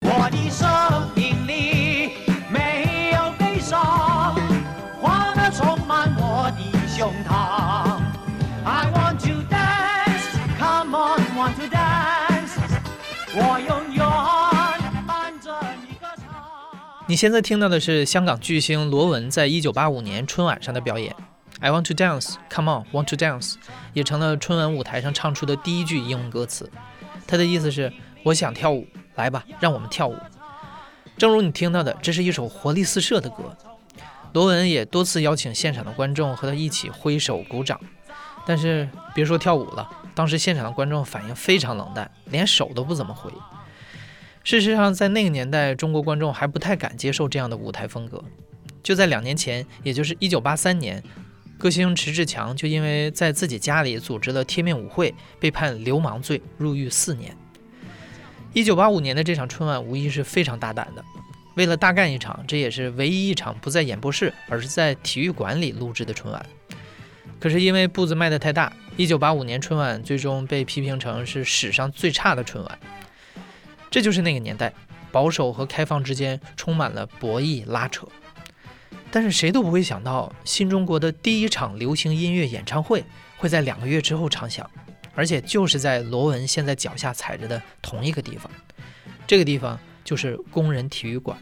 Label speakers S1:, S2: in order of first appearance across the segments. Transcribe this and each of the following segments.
S1: 我的生命里没有悲伤，欢乐充满我的胸膛。I want to dance, come on, want to dance。我永远伴着你歌唱。
S2: 你现在听到的是香港巨星罗文在一九八五年春晚上的表演。I want to dance, come on, want to dance，也成了春晚舞台上唱出的第一句英文歌词。他的意思是：我想跳舞，来吧，让我们跳舞。正如你听到的，这是一首活力四射的歌。罗文也多次邀请现场的观众和他一起挥手鼓掌，但是别说跳舞了，当时现场的观众反应非常冷淡，连手都不怎么挥。事实上，在那个年代，中国观众还不太敢接受这样的舞台风格。就在两年前，也就是一九八三年。歌星迟志强就因为在自己家里组织了贴面舞会，被判流氓罪，入狱四年。一九八五年的这场春晚无疑是非常大胆的，为了大干一场，这也是唯一一场不在演播室，而是在体育馆里录制的春晚。可是因为步子迈得太大，一九八五年春晚最终被批评成是史上最差的春晚。这就是那个年代，保守和开放之间充满了博弈拉扯。但是谁都不会想到，新中国的第一场流行音乐演唱会会在两个月之后唱响，而且就是在罗文现在脚下踩着的同一个地方。这个地方就是工人体育馆。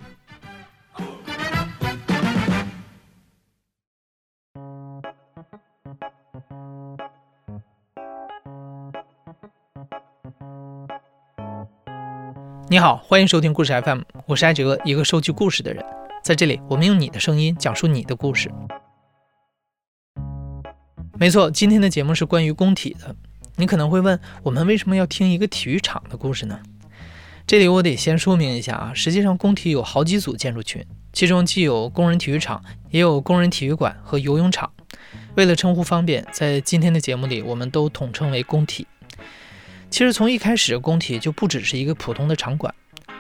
S2: 你好，欢迎收听故事 FM，我是艾哲，一个收集故事的人。在这里，我们用你的声音讲述你的故事。没错，今天的节目是关于工体的。你可能会问，我们为什么要听一个体育场的故事呢？这里我得先说明一下啊，实际上工体有好几组建筑群，其中既有工人体育场，也有工人体育馆和游泳场。为了称呼方便，在今天的节目里，我们都统称为工体。其实从一开始，工体就不只是一个普通的场馆。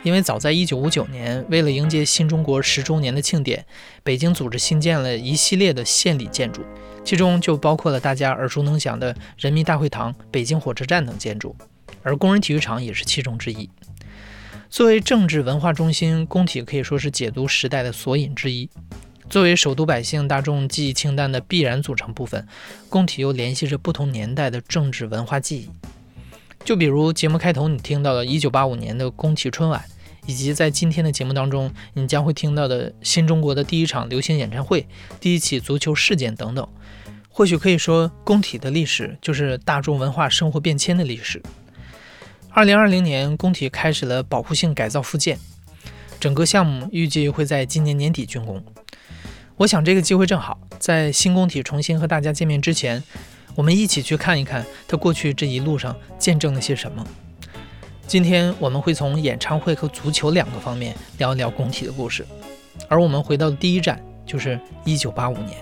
S2: 因为早在1959年，为了迎接新中国十周年的庆典，北京组织新建了一系列的献礼建筑，其中就包括了大家耳熟能详的人民大会堂、北京火车站等建筑，而工人体育场也是其中之一。作为政治文化中心，工体可以说是解读时代的索引之一。作为首都百姓大众记忆清单的必然组成部分，工体又联系着不同年代的政治文化记忆。就比如节目开头你听到的1985年的工体春晚，以及在今天的节目当中你将会听到的新中国的第一场流行演唱会、第一起足球事件等等，或许可以说工体的历史就是大众文化生活变迁的历史。2020年，工体开始了保护性改造复建，整个项目预计会在今年年底竣工。我想这个机会正好，在新工体重新和大家见面之前。我们一起去看一看它过去这一路上见证了些什么。今天我们会从演唱会和足球两个方面聊一聊工体的故事，而我们回到的第一站就是一九八五年。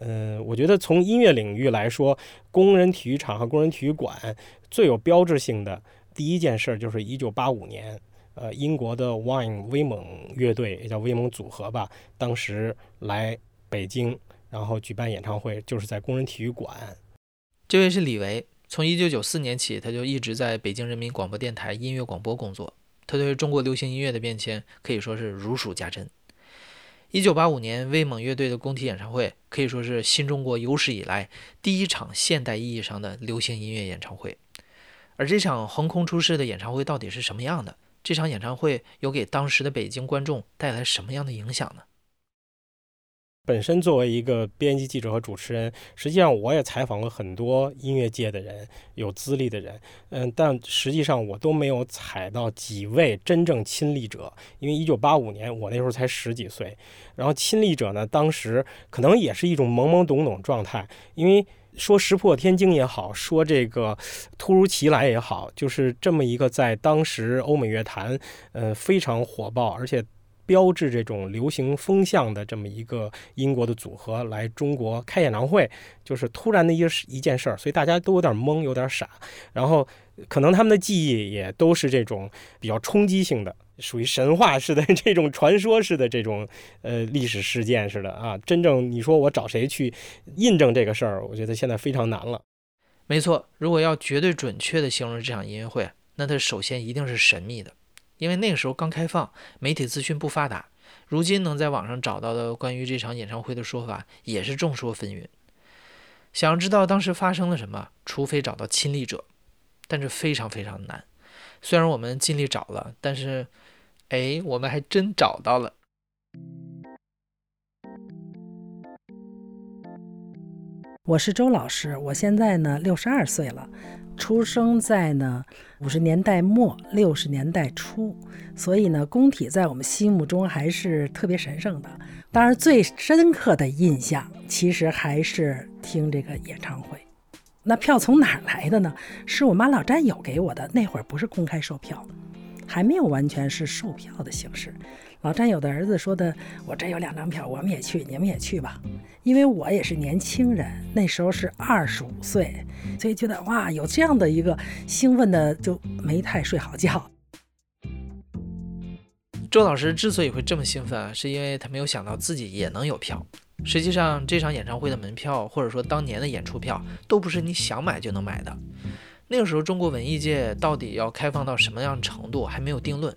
S3: 嗯，我觉得从音乐领域来说，工人体育场和工人体育馆最有标志性的第一件事就是一九八五年。呃，英国的 Wine 威猛乐队也叫威猛组合吧，当时来北京，然后举办演唱会，就是在工人体育馆。
S2: 这位是李维，从一九九四年起，他就一直在北京人民广播电台音乐广播工作。他对中国流行音乐的变迁可以说是如数家珍。一九八五年，威猛乐队的工体演唱会可以说是新中国有史以来第一场现代意义上的流行音乐演唱会。而这场横空出世的演唱会到底是什么样的？这场演唱会有给当时的北京观众带来什么样的影响呢？
S3: 本身作为一个编辑记者和主持人，实际上我也采访了很多音乐界的人，有资历的人，嗯，但实际上我都没有采到几位真正亲历者。因为一九八五年我那时候才十几岁，然后亲历者呢，当时可能也是一种懵懵懂懂状态，因为。说石破天惊也好，说这个突如其来也好，就是这么一个在当时欧美乐坛，呃非常火爆，而且标志这种流行风向的这么一个英国的组合来中国开演唱会，就是突然的一一件事儿，所以大家都有点懵，有点傻，然后可能他们的记忆也都是这种比较冲击性的。属于神话式的这种传说式的这种呃历史事件似的啊，真正你说我找谁去印证这个事儿，我觉得现在非常难了。
S2: 没错，如果要绝对准确地形容这场音乐会，那它首先一定是神秘的，因为那个时候刚开放，媒体资讯不发达。如今能在网上找到的关于这场演唱会的说法，也是众说纷纭。想要知道当时发生了什么，除非找到亲历者，但这非常非常难。虽然我们尽力找了，但是，哎，我们还真找到了。
S4: 我是周老师，我现在呢六十二岁了，出生在呢五十年代末六十年代初，所以呢工体在我们心目中还是特别神圣的。当然，最深刻的印象其实还是听这个演唱会。那票从哪儿来的呢？是我妈老战友给我的。那会儿不是公开售票，还没有完全是售票的形式。老战友的儿子说的：“我这有两张票，我们也去，你们也去吧。”因为我也是年轻人，那时候是二十五岁，所以觉得哇，有这样的一个兴奋的，就没太睡好觉。
S2: 周老师之所以会这么兴奋，是因为他没有想到自己也能有票。实际上，这场演唱会的门票，或者说当年的演出票，都不是你想买就能买的。那个时候，中国文艺界到底要开放到什么样程度还没有定论，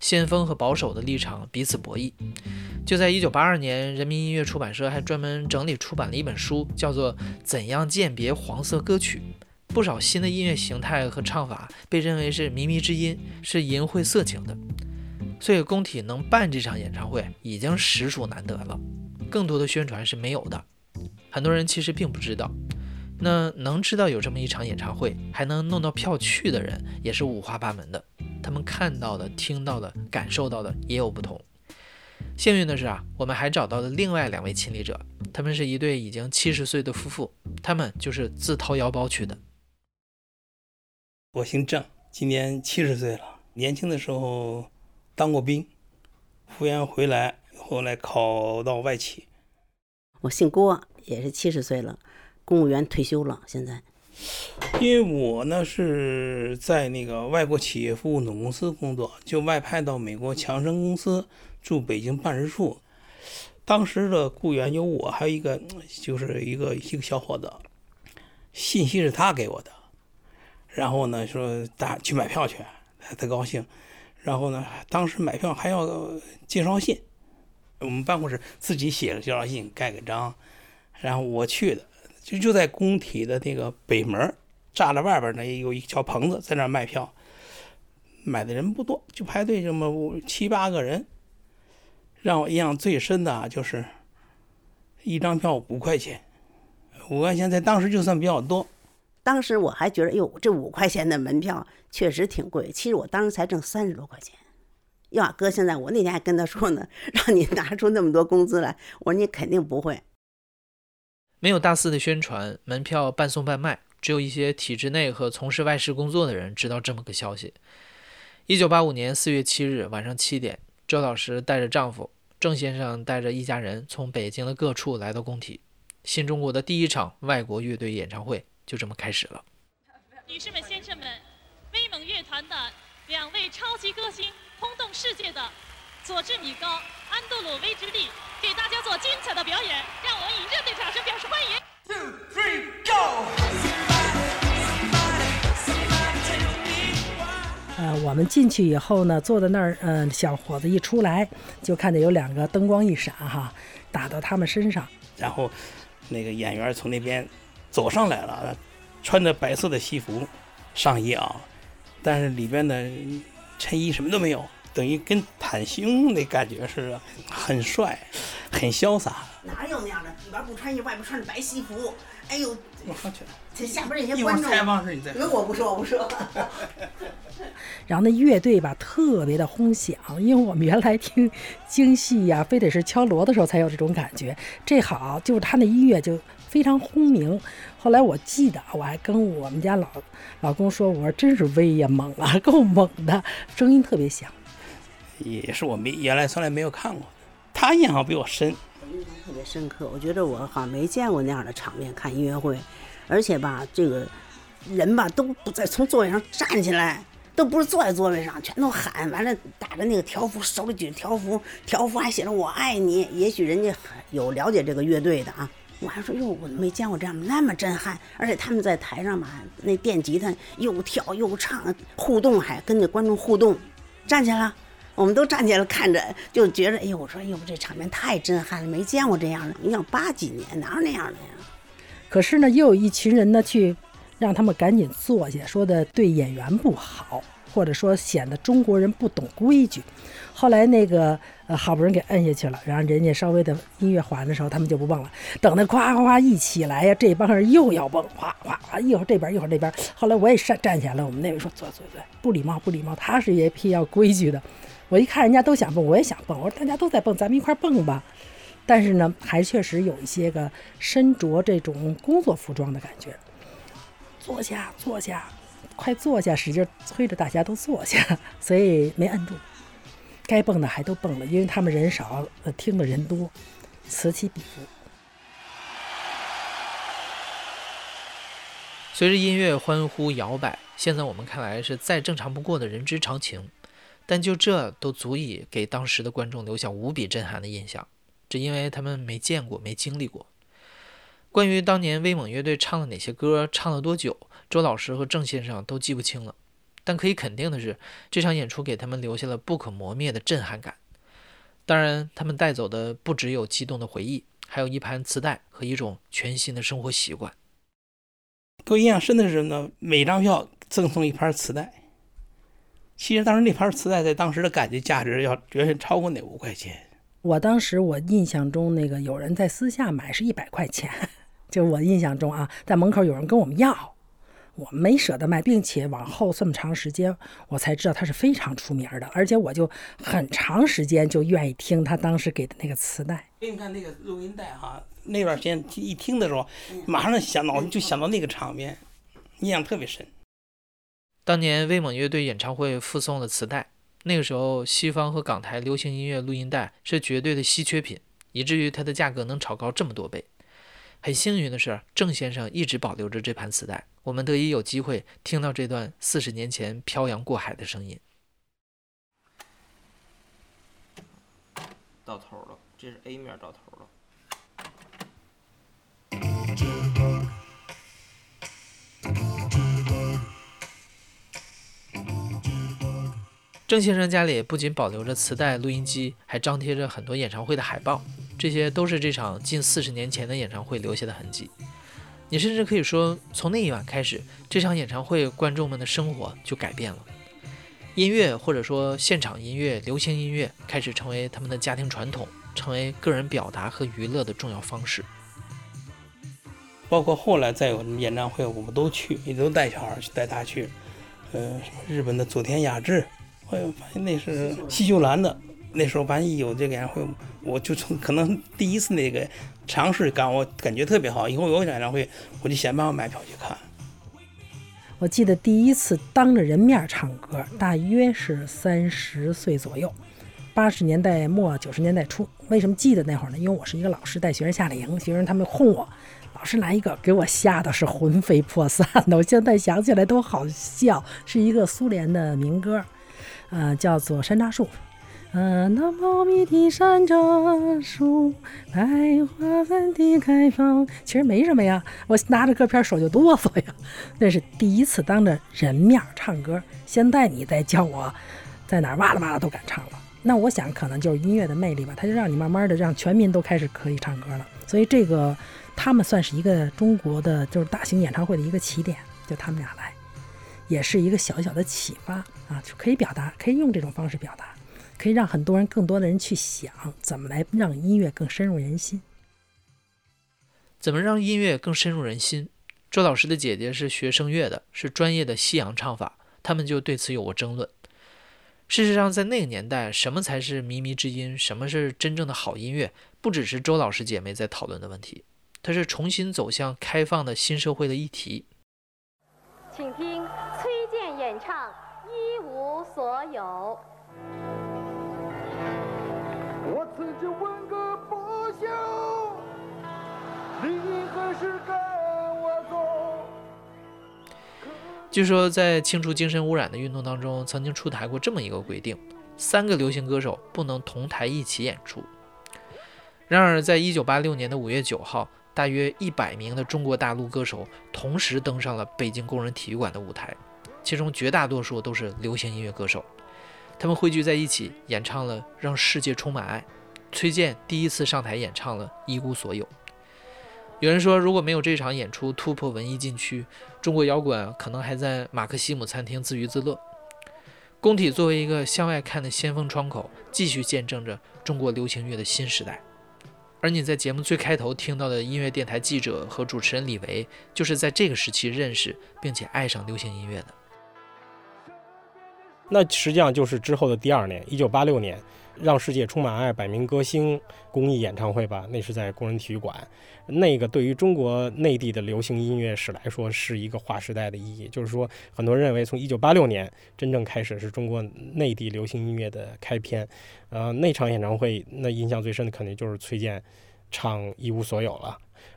S2: 先锋和保守的立场彼此博弈。就在1982年，人民音乐出版社还专门整理出版了一本书，叫做《怎样鉴别黄色歌曲》。不少新的音乐形态和唱法被认为是靡靡之音，是淫秽色情的。所以工体能办这场演唱会已经实属难得了，更多的宣传是没有的。很多人其实并不知道，那能知道有这么一场演唱会，还能弄到票去的人也是五花八门的。他们看到的、听到的、感受到的也有不同。幸运的是啊，我们还找到了另外两位亲历者，他们是一对已经七十岁的夫妇，他们就是自掏腰包去的。
S5: 我姓郑，今年七十岁了，年轻的时候。当过兵，复员回来，后来考到外企。
S6: 我姓郭，也是七十岁了，公务员退休了。现在，
S5: 因为我呢是在那个外国企业服务总公司工作，就外派到美国强生公司驻北京办事处。当时的雇员有我，还有一个就是一个一个小伙子，信息是他给我的。然后呢，说大去买票去，他高兴。然后呢，当时买票还要介绍信，我们办公室自己写个介绍信，盖个章。然后我去的，就就在工体的那个北门栅栏外边呢，有一小棚子，在那卖票。买的人不多，就排队这么七八个人。让我印象最深的啊，就是一张票五块钱，五块钱在当时就算比较多。
S6: 当时我还觉得，哟，这五块钱的门票确实挺贵。其实我当时才挣三十多块钱。要搁现在，我那天还跟他说呢，让你拿出那么多工资来，我说你肯定不会。
S2: 没有大肆的宣传，门票半送半卖，只有一些体制内和从事外事工作的人知道这么个消息。一九八五年四月七日晚上七点，周老师带着丈夫郑先生，带着一家人从北京的各处来到工体，新中国的第一场外国乐队演唱会。就这么开始了。
S7: 女士们、先生们，威猛乐团的两位超级歌星，轰动世界的佐治米高、安杜鲁威之力，给大家做精彩的表演，让我们以热烈掌声表示欢迎。Two, three, go！
S4: 呃，我们进去以后呢，坐在那儿，嗯，小伙子一出来，就看见有两个灯光一闪，哈，打到他们身上，
S5: 然后那个演员从那边。走上来了，穿着白色的西服，上衣啊，但是里边的衬衣什么都没有，等于跟袒胸那感觉似的，很帅，很潇洒。
S6: 哪有那样的？不穿衣，外边穿着白西服。哎呦，
S5: 我上去。
S6: 这下边这些观众，
S5: 采访时你再
S6: 说。我不说，我不说。
S4: 然后那乐队吧，特别的轰响，因为我们原来听京戏呀，非得是敲锣的时候才有这种感觉。这好，就是他那音乐就。非常轰鸣。后来我记得，我还跟我们家老老公说：“我说真是威呀，猛啊，够猛的，声音特别响。”
S5: 也是我没原来从来没有看过，他印象比我深。
S6: 印象特别深刻，我觉得我好像没见过那样的场面，看音乐会，而且吧，这个人吧都不再从座位上站起来，都不是坐在座位上，全都喊，完了打着那个条幅，手里举着条幅，条幅还写着“我爱你”。也许人家有了解这个乐队的啊。我还说哟，我没见过这样那么震撼，而且他们在台上嘛，那电吉他又跳又唱，互动还跟着观众互动，站起来了，我们都站起来看着，就觉着哎呦，我说哎呦，这场面太震撼了，没见过这样的。你想八几年哪有那样的呀？
S4: 可是呢，又有一群人呢去让他们赶紧坐下，说的对演员不好，或者说显得中国人不懂规矩。后来那个呃，好不容易给摁下去了，然后人家稍微的音乐缓的时候，他们就不蹦了。等那夸夸夸一起来呀，这帮人又要蹦，哗哗哗，一会儿这边一会儿那边。后来我也站站起来了，我们那位说坐坐坐，不礼貌不礼貌。他是一批要规矩的，我一看人家都想蹦，我也想蹦。我说大家都在蹦，咱们一块蹦吧。但是呢，还确实有一些个身着这种工作服装的感觉。坐下，坐下，快坐下，使劲催着大家都坐下，所以没摁住。该蹦的还都蹦了，因为他们人少，呃，听的人多，此起彼伏。
S2: 随着音乐欢呼摇摆，现在我们看来是再正常不过的人之常情，但就这都足以给当时的观众留下无比震撼的印象。只因为他们没见过、没经历过。关于当年威猛乐队唱了哪些歌、唱了多久，周老师和郑先生都记不清了。但可以肯定的是，这场演出给他们留下了不可磨灭的震撼感。当然，他们带走的不只有激动的回忆，还有一盘磁带和一种全新的生活习惯。
S5: 给我印象深的是呢，每张票赠送一盘磁带。其实当时那盘磁带在当时的感觉价值要远远超过那五块钱。
S4: 我当时我印象中，那个有人在私下买是一百块钱，就是我印象中啊，在门口有人跟我们要，我没舍得卖，并且往后这么长时间，我才知道他是非常出名的，而且我就很长时间就愿意听他当时给的那个磁带。
S5: 给你看那个录音带哈，那段时间一听的时候，马上想脑就想到那个场面，印象特别深。
S2: 当年威猛乐队演唱会附送的磁带。那个时候，西方和港台流行音乐录音带是绝对的稀缺品，以至于它的价格能炒高这么多倍。很幸运的是，郑先生一直保留着这盘磁带，我们得以有机会听到这段四十年前漂洋过海的声音。
S8: 到头了，这是 A 面到头了。
S2: 郑先生家里不仅保留着磁带、录音机，还张贴着很多演唱会的海报，这些都是这场近四十年前的演唱会留下的痕迹。你甚至可以说，从那一晚开始，这场演唱会观众们的生活就改变了。音乐或者说现场音乐、流行音乐开始成为他们的家庭传统，成为个人表达和娱乐的重要方式。
S5: 包括后来再有演唱会，我们都去，也都带小孩去，带他去。嗯，日本的佐田雅治。哎呦，发现那是西秀兰的。那时候万一有这个演唱会，我就从可能第一次那个尝试感，我感觉特别好。以后有演唱会，我就想办法买票去看。
S4: 我记得第一次当着人面唱歌，大约是三十岁左右，八十年代末九十年代初。为什么记得那会儿呢？因为我是一个老师，带学生夏令营，学生他们哄我，老师来一个，给我吓得是魂飞魄散的。我现在想起来都好笑，是一个苏联的民歌。呃，叫做山楂树。嗯，那茂密的山楂树，百花般的开放。其实没什么呀，我拿着歌片手就哆嗦呀。那是第一次当着人面唱歌。现在你再叫我在哪儿哇啦哇啦都敢唱了。那我想可能就是音乐的魅力吧，它就让你慢慢的让全民都开始可以唱歌了。所以这个他们算是一个中国的就是大型演唱会的一个起点，就他们俩来。也是一个小小的启发啊，就可以表达，可以用这种方式表达，可以让很多人、更多的人去想怎么来让音乐更深入人心。
S2: 怎么让音乐更深入人心？周老师的姐姐是学声乐的，是专业的西洋唱法，他们就对此有过争论。事实上，在那个年代，什么才是靡靡之音，什么是真正的好音乐，不只是周老师姐妹在讨论的问题，它是重新走向开放的新社会的议题。
S9: 请听崔健。演唱一无所有。我曾经问个不休，你何时跟我走？
S2: 据说在清除精神污染的运动当中，曾经出台过这么一个规定：三个流行歌手不能同台一起演出。然而，在一九八六年的五月九号，大约一百名的中国大陆歌手同时登上了北京工人体育馆的舞台，其中绝大多数都是流行音乐歌手。他们汇聚在一起，演唱了《让世界充满爱》。崔健第一次上台演唱了《一无所有》。有人说，如果没有这场演出突破文艺禁区，中国摇滚可能还在马克西姆餐厅自娱自乐。工体作为一个向外看的先锋窗口，继续见证着中国流行乐的新时代。而你在节目最开头听到的音乐电台记者和主持人李维，就是在这个时期认识并且爱上流行音乐的。
S3: 那实际上就是之后的第二年，一九八六年，《让世界充满爱》百名歌星公益演唱会吧，那是在工人体育馆。那个对于中国内地的流行音乐史来说，是一个划时代的意义。就是说，很多人认为从一九八六年真正开始是中国内地流行音乐的开篇。呃，那场演唱会，那印象最深的肯定就是崔健唱《一无所有》了。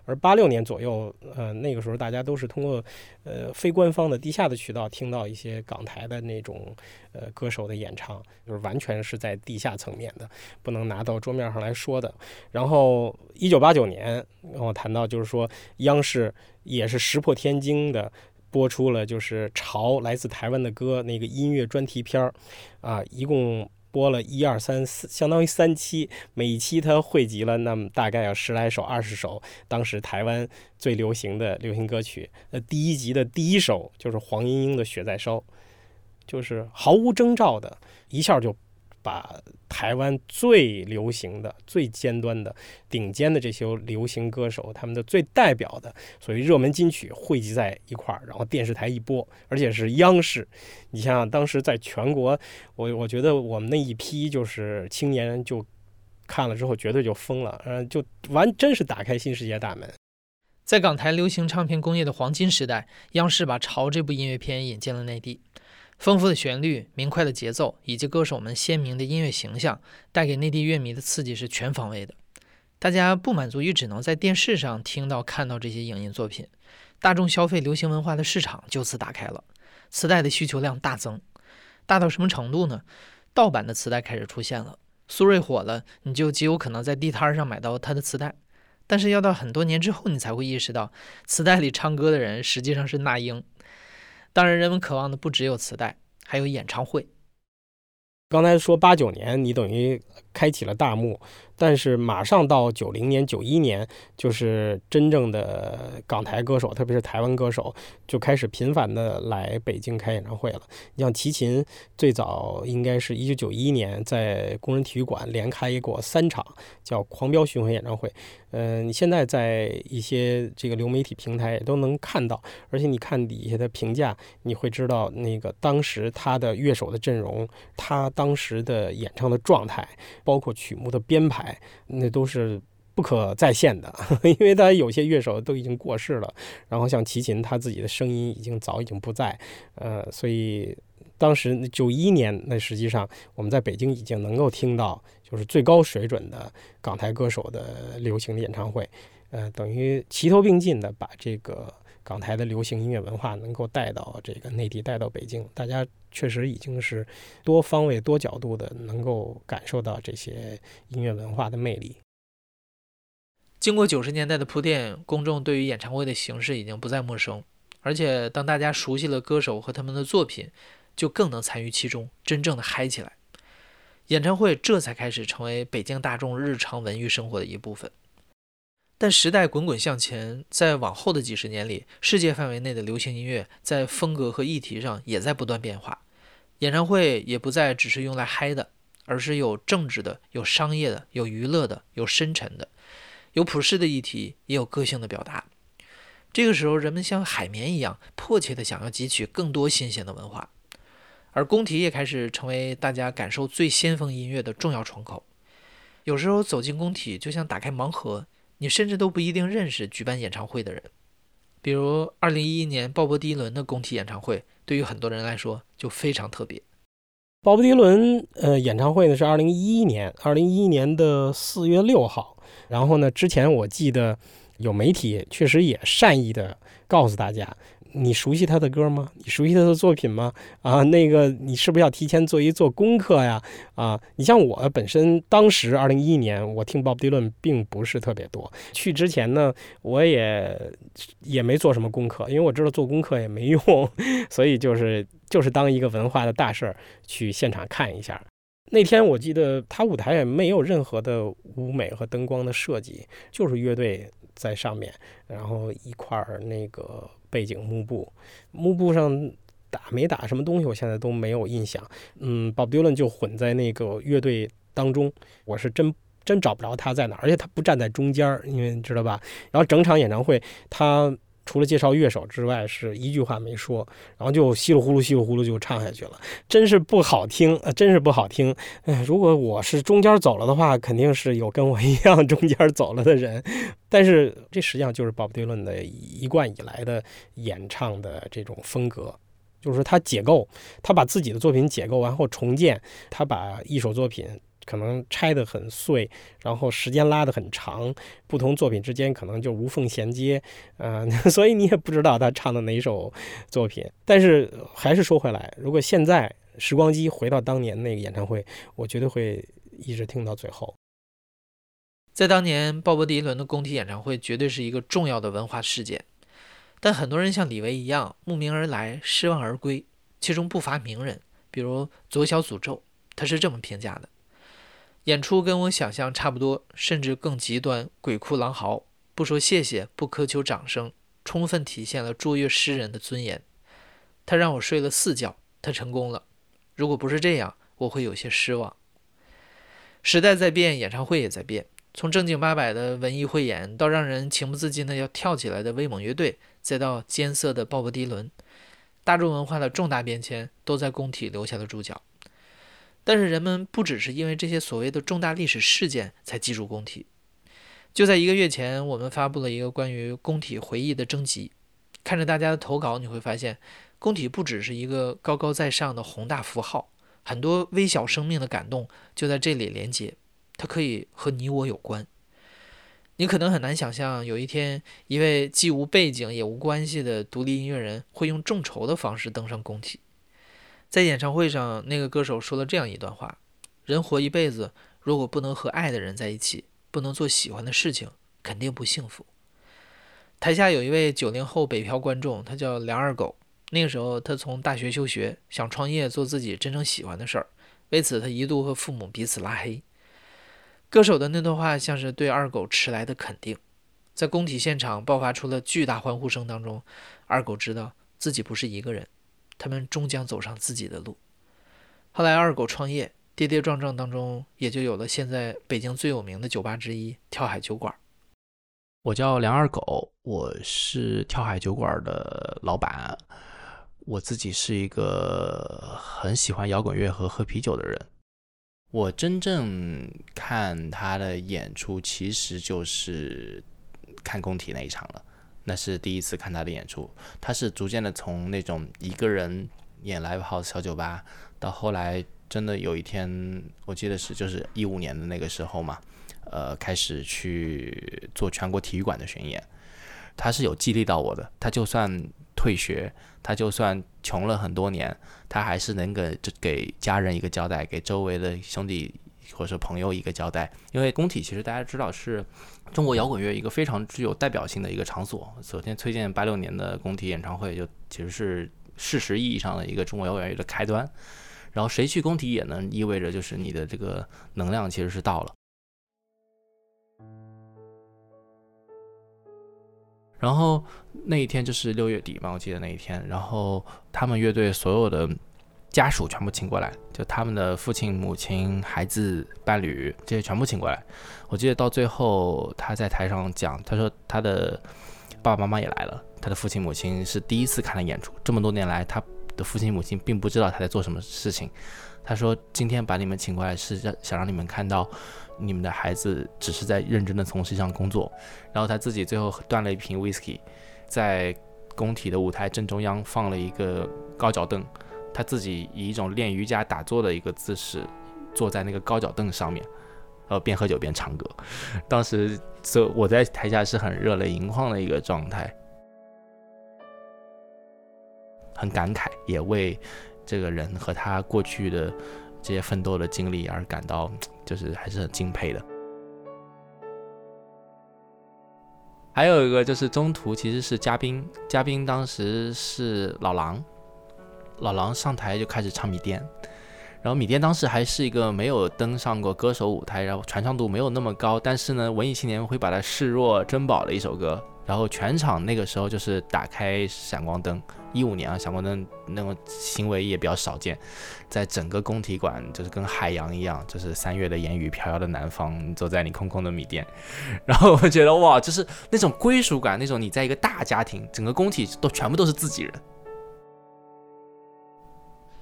S3: 而八六年左右，呃，那个时候大家都是通过呃非官方的地下的渠道听到一些港台的那种呃歌手的演唱，就是完全是在地下层面的，不能拿到桌面上来说的。然后一九八九年，我谈到就是说，央视也是石破天惊的播出了就是《潮来自台湾的歌》那个音乐专题片儿，啊，一共。播了一二三四，相当于三期，每一期它汇集了那么大概有十来首、二十首当时台湾最流行的流行歌曲。那第一集的第一首就是黄莺莺的《雪在烧》，就是毫无征兆的一下就。把台湾最流行的、最尖端的、顶尖的这些流行歌手，他们的最代表的所谓热门金曲汇集在一块儿，然后电视台一播，而且是央视。你想想，当时在全国，我我觉得我们那一批就是青年人，就看了之后绝对就疯了，嗯，就完真是打开新世界大门。
S2: 在港台流行唱片工业的黄金时代，央视把《潮》这部音乐片引进了内地。丰富的旋律、明快的节奏以及歌手们鲜明的音乐形象，带给内地乐迷的刺激是全方位的。大家不满足于只能在电视上听到、看到这些影音作品，大众消费流行文化的市场就此打开了，磁带的需求量大增，大到什么程度呢？盗版的磁带开始出现了。苏芮火了，你就极有可能在地摊上买到他的磁带。但是要到很多年之后，你才会意识到，磁带里唱歌的人实际上是那英。当然，人们渴望的不只有磁带，还有演唱会。
S3: 刚才说八九年，你等于开启了大幕。但是马上到九零年、九一年，就是真正的港台歌手，特别是台湾歌手，就开始频繁的来北京开演唱会了。你像齐秦，最早应该是一九九一年在工人体育馆连开过三场，叫狂飙巡回演唱会。嗯，你现在在一些这个流媒体平台也都能看到，而且你看底下的评价，你会知道那个当时他的乐手的阵容，他当时的演唱的状态，包括曲目的编排。那都是不可再现的，因为他有些乐手都已经过世了，然后像齐秦，他自己的声音已经早已经不在，呃，所以当时九一年，那实际上我们在北京已经能够听到就是最高水准的港台歌手的流行的演唱会，呃，等于齐头并进的把这个。港台的流行音乐文化能够带到这个内地，带到北京，大家确实已经是多方位、多角度的能够感受到这些音乐文化的魅力。
S2: 经过九十年代的铺垫，公众对于演唱会的形式已经不再陌生，而且当大家熟悉了歌手和他们的作品，就更能参与其中，真正的嗨起来。演唱会这才开始成为北京大众日常文娱生活的一部分。但时代滚滚向前，在往后的几十年里，世界范围内的流行音乐在风格和议题上也在不断变化。演唱会也不再只是用来嗨的，而是有政治的、有商业的、有娱乐的、有深沉的、有普世的议题，也有个性的表达。这个时候，人们像海绵一样迫切地想要汲取更多新鲜的文化，而工体也开始成为大家感受最先锋音乐的重要窗口。有时候走进工体，就像打开盲盒。你甚至都不一定认识举办演唱会的人，比如二零一一年鲍勃迪伦的工体演唱会，对于很多人来说就非常特别。
S3: 鲍勃迪伦呃演唱会呢是二零一一年，二零一一年的四月六号。然后呢，之前我记得有媒体确实也善意的告诉大家，你熟悉他的歌吗？你熟悉他的作品吗？啊，那个你是不是要提前做一做功课呀？啊，你像我本身当时二零一一年我听鲍勃迪伦并不是特别多，去之前呢我也也没做什么功课，因为我知道做功课也没用，所以就是就是当一个文化的大事儿去现场看一下。那天我记得他舞台也没有任何的舞美和灯光的设计，就是乐队在上面，然后一块儿那个背景幕布，幕布上打没打什么东西，我现在都没有印象。嗯，，Bob Dylan 就混在那个乐队当中，我是真真找不着他在哪儿，而且他不站在中间儿，因为你知道吧？然后整场演唱会他。除了介绍乐手之外，是一句话没说，然后就稀里呼噜、稀里呼噜就唱下去了，真是不好听，呃，真是不好听。哎，如果我是中间走了的话，肯定是有跟我一样中间走了的人。但是这实际上就是鲍勃迪伦的一贯以来的演唱的这种风格，就是他解构，他把自己的作品解构完后重建，他把一首作品。可能拆得很碎，然后时间拉得很长，不同作品之间可能就无缝衔接，嗯，所以你也不知道他唱的哪首作品。但是还是说回来，如果现在时光机回到当年那个演唱会，我绝对会一直听到最后。
S2: 在当年，鲍勃迪伦的工体演唱会绝对是一个重要的文化事件，但很多人像李维一样慕名而来，失望而归，其中不乏名人，比如左小诅咒，他是这么评价的。演出跟我想象差不多，甚至更极端，鬼哭狼嚎，不说谢谢，不苛求掌声，充分体现了卓越诗人的尊严。他让我睡了四觉，他成功了。如果不是这样，我会有些失望。时代在变，演唱会也在变。从正经八百的文艺汇演，到让人情不自禁的要跳起来的威猛乐队，再到艰涩的鲍勃迪伦，大众文化的重大变迁都在工体留下了注脚。但是人们不只是因为这些所谓的重大历史事件才记住工体。就在一个月前，我们发布了一个关于工体回忆的征集。看着大家的投稿，你会发现，工体不只是一个高高在上的宏大符号，很多微小生命的感动就在这里连接。它可以和你我有关。你可能很难想象，有一天一位既无背景也无关系的独立音乐人会用众筹的方式登上工体。在演唱会上，那个歌手说了这样一段话：“人活一辈子，如果不能和爱的人在一起，不能做喜欢的事情，肯定不幸福。”台下有一位九零后北漂观众，他叫梁二狗。那个时候，他从大学休学，想创业做自己真正喜欢的事儿。为此，他一度和父母彼此拉黑。歌手的那段话像是对二狗迟来的肯定。在工体现场爆发出了巨大欢呼声当中，二狗知道自己不是一个人。他们终将走上自己的路。后来，二狗创业，跌跌撞撞当中，也就有了现在北京最有名的酒吧之一——跳海酒馆。
S10: 我叫梁二狗，我是跳海酒馆的老板。我自己是一个很喜欢摇滚乐和喝啤酒的人。我真正看他的演出，其实就是看工体那一场了。那是第一次看他的演出，他是逐渐的从那种一个人演 live house 小酒吧，到后来真的有一天，我记得是就是一五年的那个时候嘛，呃，开始去做全国体育馆的巡演，他是有激励到我的。他就算退学，他就算穷了很多年，他还是能给给家人一个交代，给周围的兄弟或者朋友一个交代。因为工体其实大家知道是。中国摇滚乐一个非常具有代表性的一个场所。首先推荐八六年的工体演唱会，就其实是事实意义上的一个中国摇滚乐的开端。然后谁去工体也能？意味着就是你的这个能量其实是到了。然后那一天就是六月底嘛，我记得那一天。然后他们乐队所有的。家属全部请过来，就他们的父亲、母亲、孩子、伴侣这些全部请过来。我记得到最后他在台上讲，他说他的爸爸妈妈也来了，他的父亲、母亲是第一次看他演出，这么多年来他的父亲、母亲并不知道他在做什么事情。他说今天把你们请过来是让想让你们看到你们的孩子只是在认真的从事一项工作。然后他自己最后端了一瓶 whisky，在工体的舞台正中央放了一个高脚凳。他自己以一种练瑜伽打坐的一个姿势，坐在那个高脚凳上面，然后边喝酒边唱歌。当时，这我在台下是很热泪盈眶的一个状态。很感慨，也为这个人和他过去的这些奋斗的经历而感到，就是还是很敬佩的。还有一个就是中途其实是嘉宾，嘉宾当时是老狼，老狼上台就开始唱《米店》，然后《米店》当时还是一个没有登上过歌手舞台，然后传唱度没有那么高，但是呢，文艺青年会把它视若珍宝的一首歌。然后全场那个时候就是打开闪光灯，一五年啊，闪光灯那种行为也比较少见，在整个工体馆就是跟海洋一样，就是三月的烟雨飘摇的南方，走在你空空的米店，然后我觉得哇，就是那种归属感，那种你在一个大家庭，整个工体都全部都是自己人。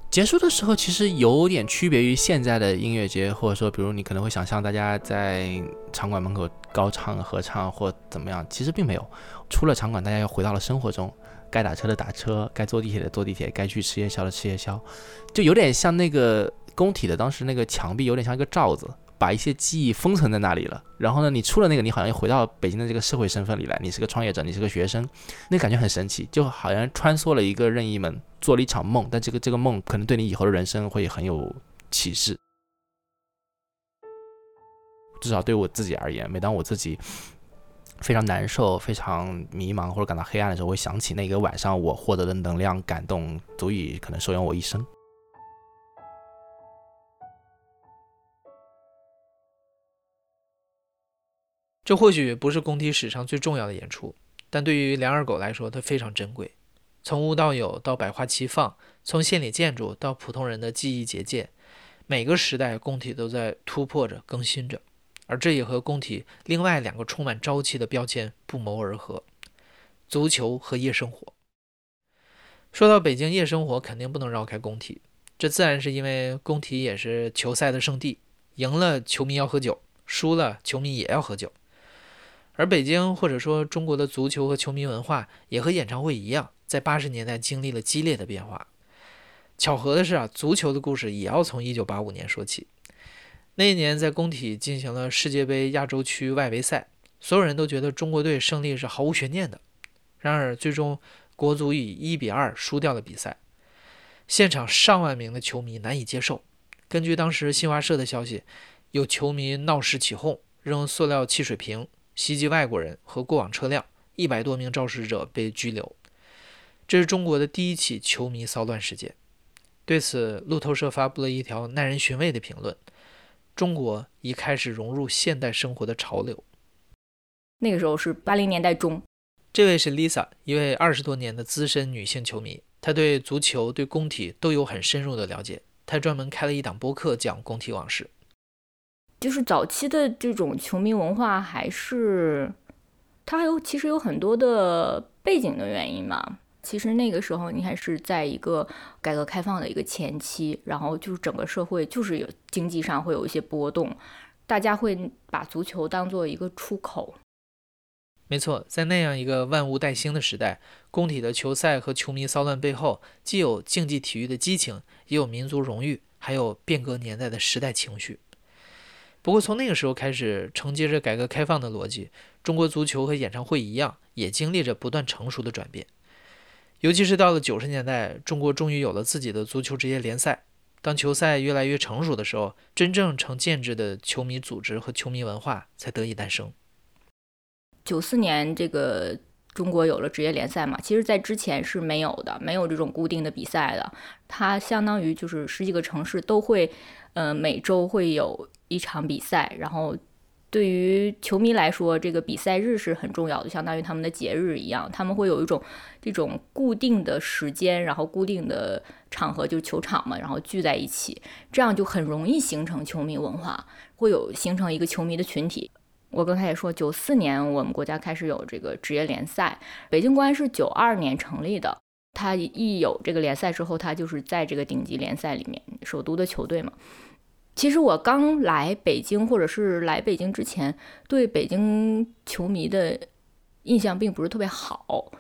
S10: 结束的时候，其实有点区别于现在的音乐节，或者说，比如你可能会想象大家在场馆门口高唱合唱或怎么样，其实并没有。出了场馆，大家又回到了生活中，该打车的打车，该坐地铁的坐地铁，该去吃夜宵的吃夜宵，就有点像那个工体的当时那个墙壁，有点像一个罩子。把一些记忆封存在那里了，然后呢，你出了那个，你好像又回到北京的这个社会身份里来。你是个创业者，你是个学生，那感觉很神奇，就好像穿梭了一个任意门，做了一场梦。但这个这个梦可能对你以后的人生会很有启示。至少对我自己而言，每当我自己非常难受、非常迷茫或者感到黑暗的时候，我会想起那个晚上我获得的能量、感动，足以可能收养我一生。
S2: 这或许不是工体史上最重要的演出，但对于梁二狗来说，它非常珍贵。从无到有，到百花齐放；从县里建筑到普通人的记忆结界，每个时代工体都在突破着、更新着。而这也和工体另外两个充满朝气的标签不谋而合：足球和夜生活。说到北京夜生活，肯定不能绕开工体，这自然是因为工体也是球赛的圣地，赢了球迷要喝酒，输了球迷也要喝酒。而北京或者说中国的足球和球迷文化也和演唱会一样，在八十年代经历了激烈的变化。巧合的是啊，足球的故事也要从一九八五年说起。那一年在工体进行了世界杯亚洲区外围赛，所有人都觉得中国队胜利是毫无悬念的。然而最终国足以一比二输掉了比赛，现场上万名的球迷难以接受。根据当时新华社的消息，有球迷闹事起哄，扔塑料汽水瓶。袭击外国人和过往车辆，一百多名肇事者被拘留。这是中国的第一起球迷骚乱事件。对此，路透社发布了一条耐人寻味的评论：“中国已开始融入现代生活的潮流。”
S11: 那个时候是八零年代中。
S2: 这位是 Lisa，一位二十多年的资深女性球迷，她对足球、对工体都有很深入的了解。她专门开了一档播客讲工体往事。
S11: 就是早期的这种球迷文化，还是它还有其实有很多的背景的原因嘛。其实那个时候你还是在一个改革开放的一个前期，然后就是整个社会就是有经济上会有一些波动，大家会把足球当做一个出口。
S2: 没错，在那样一个万物待兴的时代，工体的球赛和球迷骚乱背后，既有竞技体育的激情，也有民族荣誉，还有变革年代的时代情绪。不过，从那个时候开始，承接着改革开放的逻辑，中国足球和演唱会一样，也经历着不断成熟的转变。尤其是到了九十年代，中国终于有了自己的足球职业联赛。当球赛越来越成熟的时候，真正成建制的球迷组织和球迷文化才得以诞生。
S11: 九四年，这个中国有了职业联赛嘛？其实，在之前是没有的，没有这种固定的比赛的。它相当于就是十几个城市都会，呃，每周会有。一场比赛，然后对于球迷来说，这个比赛日是很重要的，相当于他们的节日一样。他们会有一种这种固定的时间，然后固定的场合，就是球场嘛，然后聚在一起，这样就很容易形成球迷文化，会有形成一个球迷的群体。我刚才也说，九四年我们国家开始有这个职业联赛，北京国安是九二年成立的，它一有这个联赛之后，它就是在这个顶级联赛里面，首都的球队嘛。其实我刚来北京，或者是来北京之前，对北京球迷的印象并不是特别好。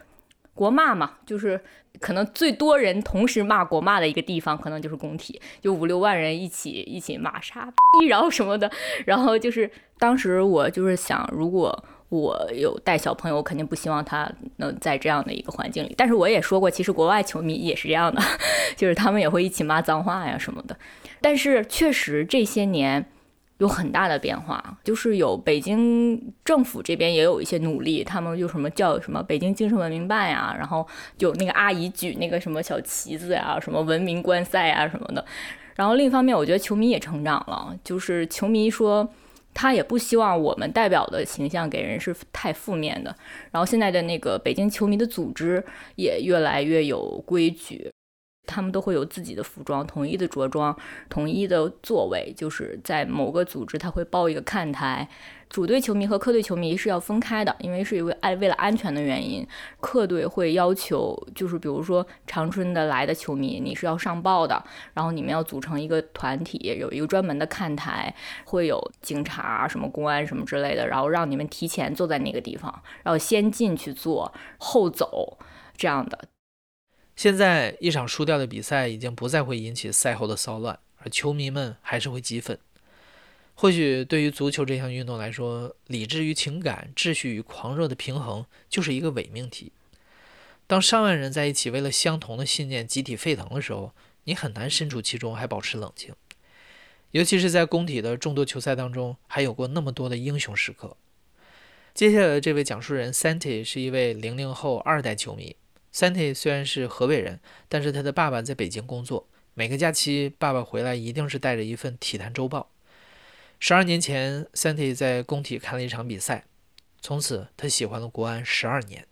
S11: 国骂嘛，就是可能最多人同时骂国骂的一个地方，可能就是工体，就五六万人一起一起骂傻逼，然后什么的。然后就是当时我就是想，如果我有带小朋友，我肯定不希望他能在这样的一个环境里。但是我也说过，其实国外球迷也是这样的，就是他们也会一起骂脏话呀什么的。但是确实这些年有很大的变化，就是有北京政府这边也有一些努力，他们就什么叫什么北京精神文明办呀，然后有那个阿姨举那个什么小旗子呀，什么文明观赛啊什么的。然后另一方面，我觉得球迷也成长了，就是球迷说。他也不希望我们代表的形象给人是太负面的。然后现在的那个北京球迷的组织也越来越有规矩。他们都会有自己的服装，统一的着装，统一的座位，就是在某个组织，他会包一个看台。主队球迷和客队球迷是要分开的，因为是因为爱为了安全的原因，客队会要求，就是比如说长春的来的球迷，你是要上报的，然后你们要组成一个团体，有一个专门的看台，会有警察、什么公安什么之类的，然后让你们提前坐在那个地方，然后先进去坐，后走这样的。
S2: 现在一场输掉的比赛已经不再会引起赛后的骚乱，而球迷们还是会激愤。或许对于足球这项运动来说，理智与情感、秩序与狂热的平衡就是一个伪命题。当上万人在一起为了相同的信念集体沸腾的时候，你很难身处其中还保持冷静。尤其是在工体的众多球赛当中，还有过那么多的英雄时刻。接下来的这位讲述人 Santi 是一位零零后二代球迷。Santi 虽然是河北人，但是他的爸爸在北京工作，每个假期爸爸回来一定是带着一份《体坛周报》。十二年前，Santi 在工体看了一场比赛，从此他喜欢了国安十二年。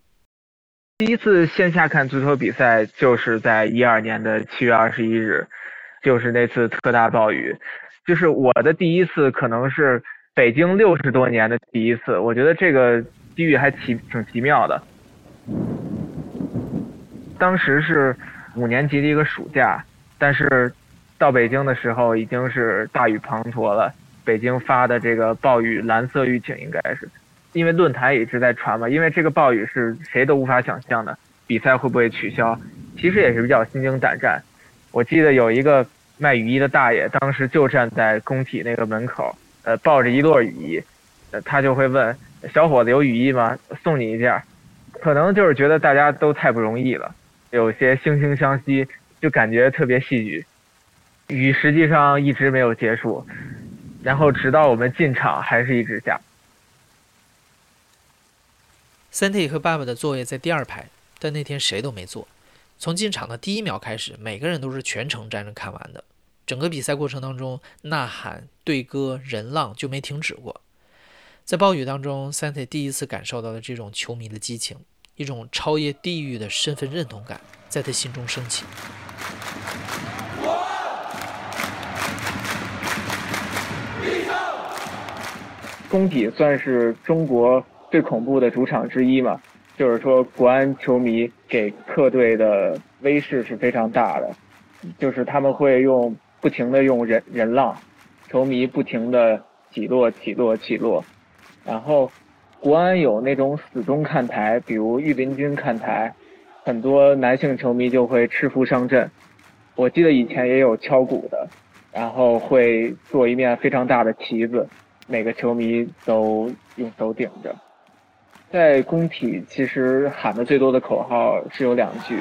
S12: 第一次线下看足球比赛就是在一二年的七月二十一日，就是那次特大暴雨，就是我的第一次，可能是北京六十多年的第一次。我觉得这个机遇还奇挺奇妙的。当时是五年级的一个暑假，但是到北京的时候已经是大雨滂沱了。北京发的这个暴雨蓝色预警，应该是因为论坛一直在传嘛。因为这个暴雨是谁都无法想象的，比赛会不会取消？其实也是比较心惊胆战。我记得有一个卖雨衣的大爷，当时就站在工体那个门口，呃，抱着一摞雨衣，呃，他就会问小伙子有雨衣吗？送你一件。可能就是觉得大家都太不容易了。有些惺惺相惜，就感觉特别戏剧。雨实际上一直没有结束，然后直到我们进场还是一直下。
S2: Santi 和爸爸的座位在第二排，但那天谁都没坐。从进场的第一秒开始，每个人都是全程站着看完的。整个比赛过程当中，呐喊、对歌、人浪就没停止过。在暴雨当中，Santi 第一次感受到了这种球迷的激情。一种超越地域的身份认同感在他心中升起。
S12: 工体算是中国最恐怖的主场之一嘛，就是说国安球迷给客队的威势是非常大的，就是他们会用不停的用人人浪，球迷不停的起落起落起落，然后。国安有那种死忠看台，比如御林军看台，很多男性球迷就会赤腹上阵。我记得以前也有敲鼓的，然后会做一面非常大的旗子，每个球迷都用手顶着。在工体，其实喊的最多的口号是有两句。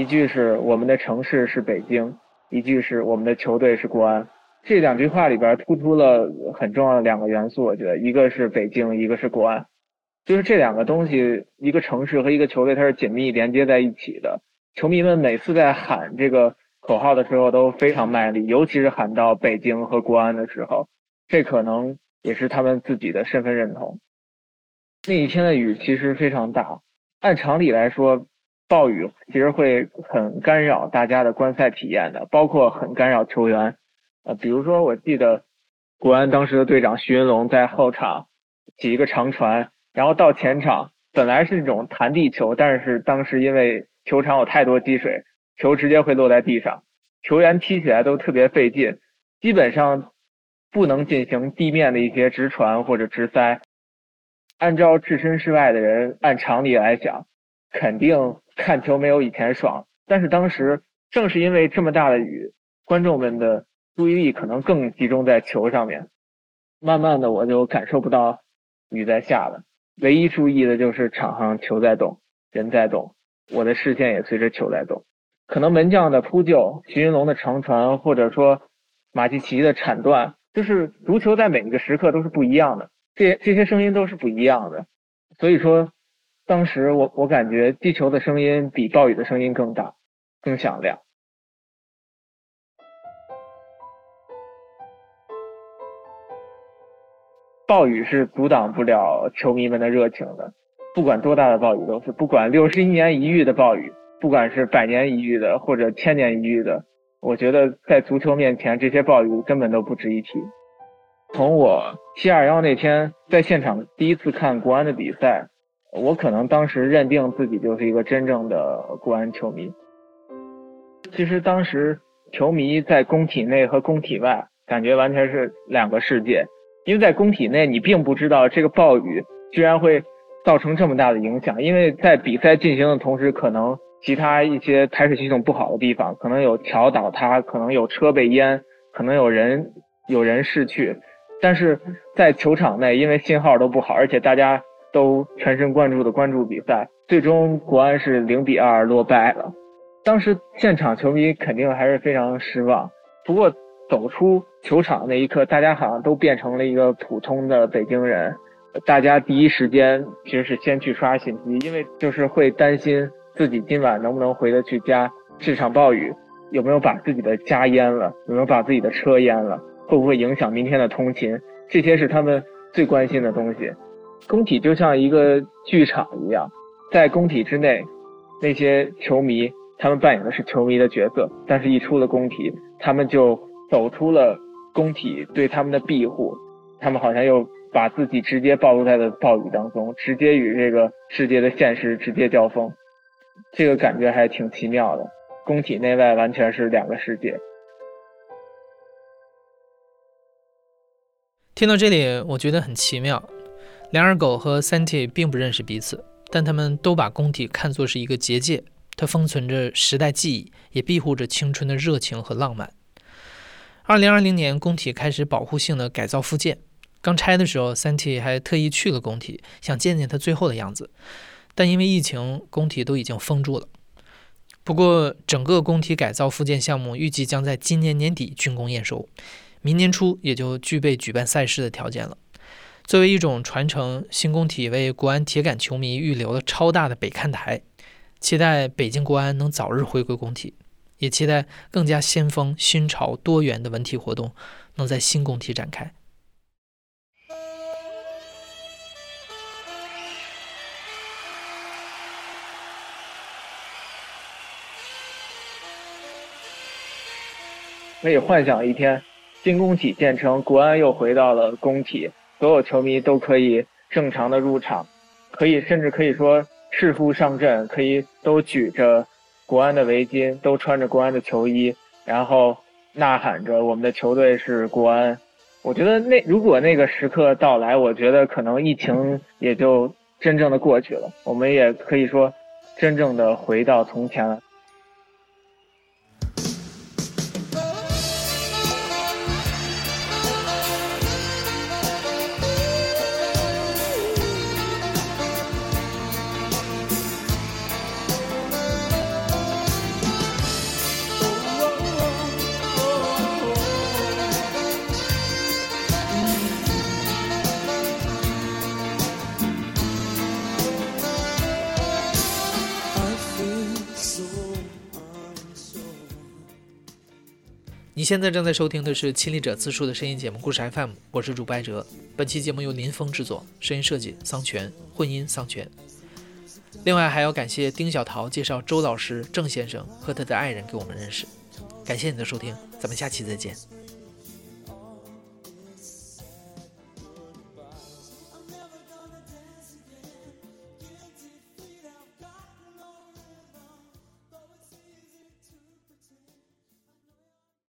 S12: 一句是我们的城市是北京，一句是我们的球队是国安。这两句话里边突出了很重要的两个元素，我觉得一个是北京，一个是国安，就是这两个东西，一个城市和一个球队它是紧密连接在一起的。球迷们每次在喊这个口号的时候都非常卖力，尤其是喊到北京和国安的时候，这可能也是他们自己的身份认同。那一天的雨其实非常大，按常理来说。暴雨其实会很干扰大家的观赛体验的，包括很干扰球员。呃，比如说我记得国安当时的队长徐云龙在后场起一个长传，然后到前场，本来是那种弹地球，但是当时因为球场有太多积水，球直接会落在地上，球员踢起来都特别费劲，基本上不能进行地面的一些直传或者直塞。按照置身事外的人，按常理来讲。肯定看球没有以前爽。但是当时正是因为这么大的雨，观众们的注意力可能更集中在球上面。慢慢的，我就感受不到雨在下了，唯一注意的就是场上球在动，人在动，我的视线也随着球在动。可能门将的扑救、徐云龙的长传，或者说马季奇的铲断，就是足球在每一个时刻都是不一样的，这这些声音都是不一样的。所以说，当时我我感觉地球的声音比暴雨的声音更大、更响亮。暴雨是阻挡不了球迷们的热情的，不管多大的暴雨都是，不管六十一年一遇的暴雨。不管是百年一遇的，或者千年一遇的，我觉得在足球面前，这些暴雨根本都不值一提。从我七二幺那天在现场第一次看国安的比赛，我可能当时认定自己就是一个真正的国安球迷。其实当时球迷在工体内和工体外，感觉完全是两个世界。因为在工体内，你并不知道这个暴雨居然会造成这么大的影响，因为在比赛进行的同时，可能。其他一些排水系统不好的地方，可能有桥倒塌，可能有车被淹，可能有人有人逝去。但是在球场内，因为信号都不好，而且大家都全神贯注的关注比赛，最终国安是零比二落败了。当时现场球迷肯定还是非常失望。不过走出球场那一刻，大家好像都变成了一个普通的北京人。大家第一时间其实是先去刷信息，因为就是会担心。自己今晚能不能回得去家？这场暴雨有没有把自己的家淹了？有没有把自己的车淹了？会不会影响明天的通勤？这些是他们最关心的东西。工体就像一个剧场一样，在工体之内，那些球迷他们扮演的是球迷的角色，但是一出了工体，他们就走出了工体对他们的庇护，他们好像又把自己直接暴露在了暴雨当中，直接与这个世界的现实直接交锋。这个感觉还挺奇妙的，工体内外完全是两个世界。
S2: 听到这里，我觉得很奇妙。梁二狗和 Santi 并不认识彼此，但他们都把工体看作是一个结界，它封存着时代记忆，也庇护着青春的热情和浪漫。二零二零年，工体开始保护性的改造复建。刚拆的时候，Santi 还特意去了工体，想见见它最后的样子。但因为疫情，工体都已经封住了。不过，整个工体改造复建项目预计将在今年年底竣工验收，明年初也就具备举办赛事的条件了。作为一种传承，新工体为国安铁杆球迷预留了超大的北看台，期待北京国安能早日回归工体，也期待更加先锋、新潮、多元的文体活动能在新工体展开。
S12: 可以幻想一天，新工体建成，国安又回到了工体，所有球迷都可以正常的入场，可以甚至可以说赤腹上阵，可以都举着国安的围巾，都穿着国安的球衣，然后呐喊着我们的球队是国安。我觉得那如果那个时刻到来，我觉得可能疫情也就真正的过去了，我们也可以说真正的回到从前了。
S2: 现在正在收听的是《亲历者自述》的声音节目《故事 FM》，我是主播哲。本期节目由林峰制作，声音设计桑泉，混音桑泉。另外还要感谢丁小桃介绍周老师郑先生和他的爱人给我们认识。感谢你的收听，咱们下期再见。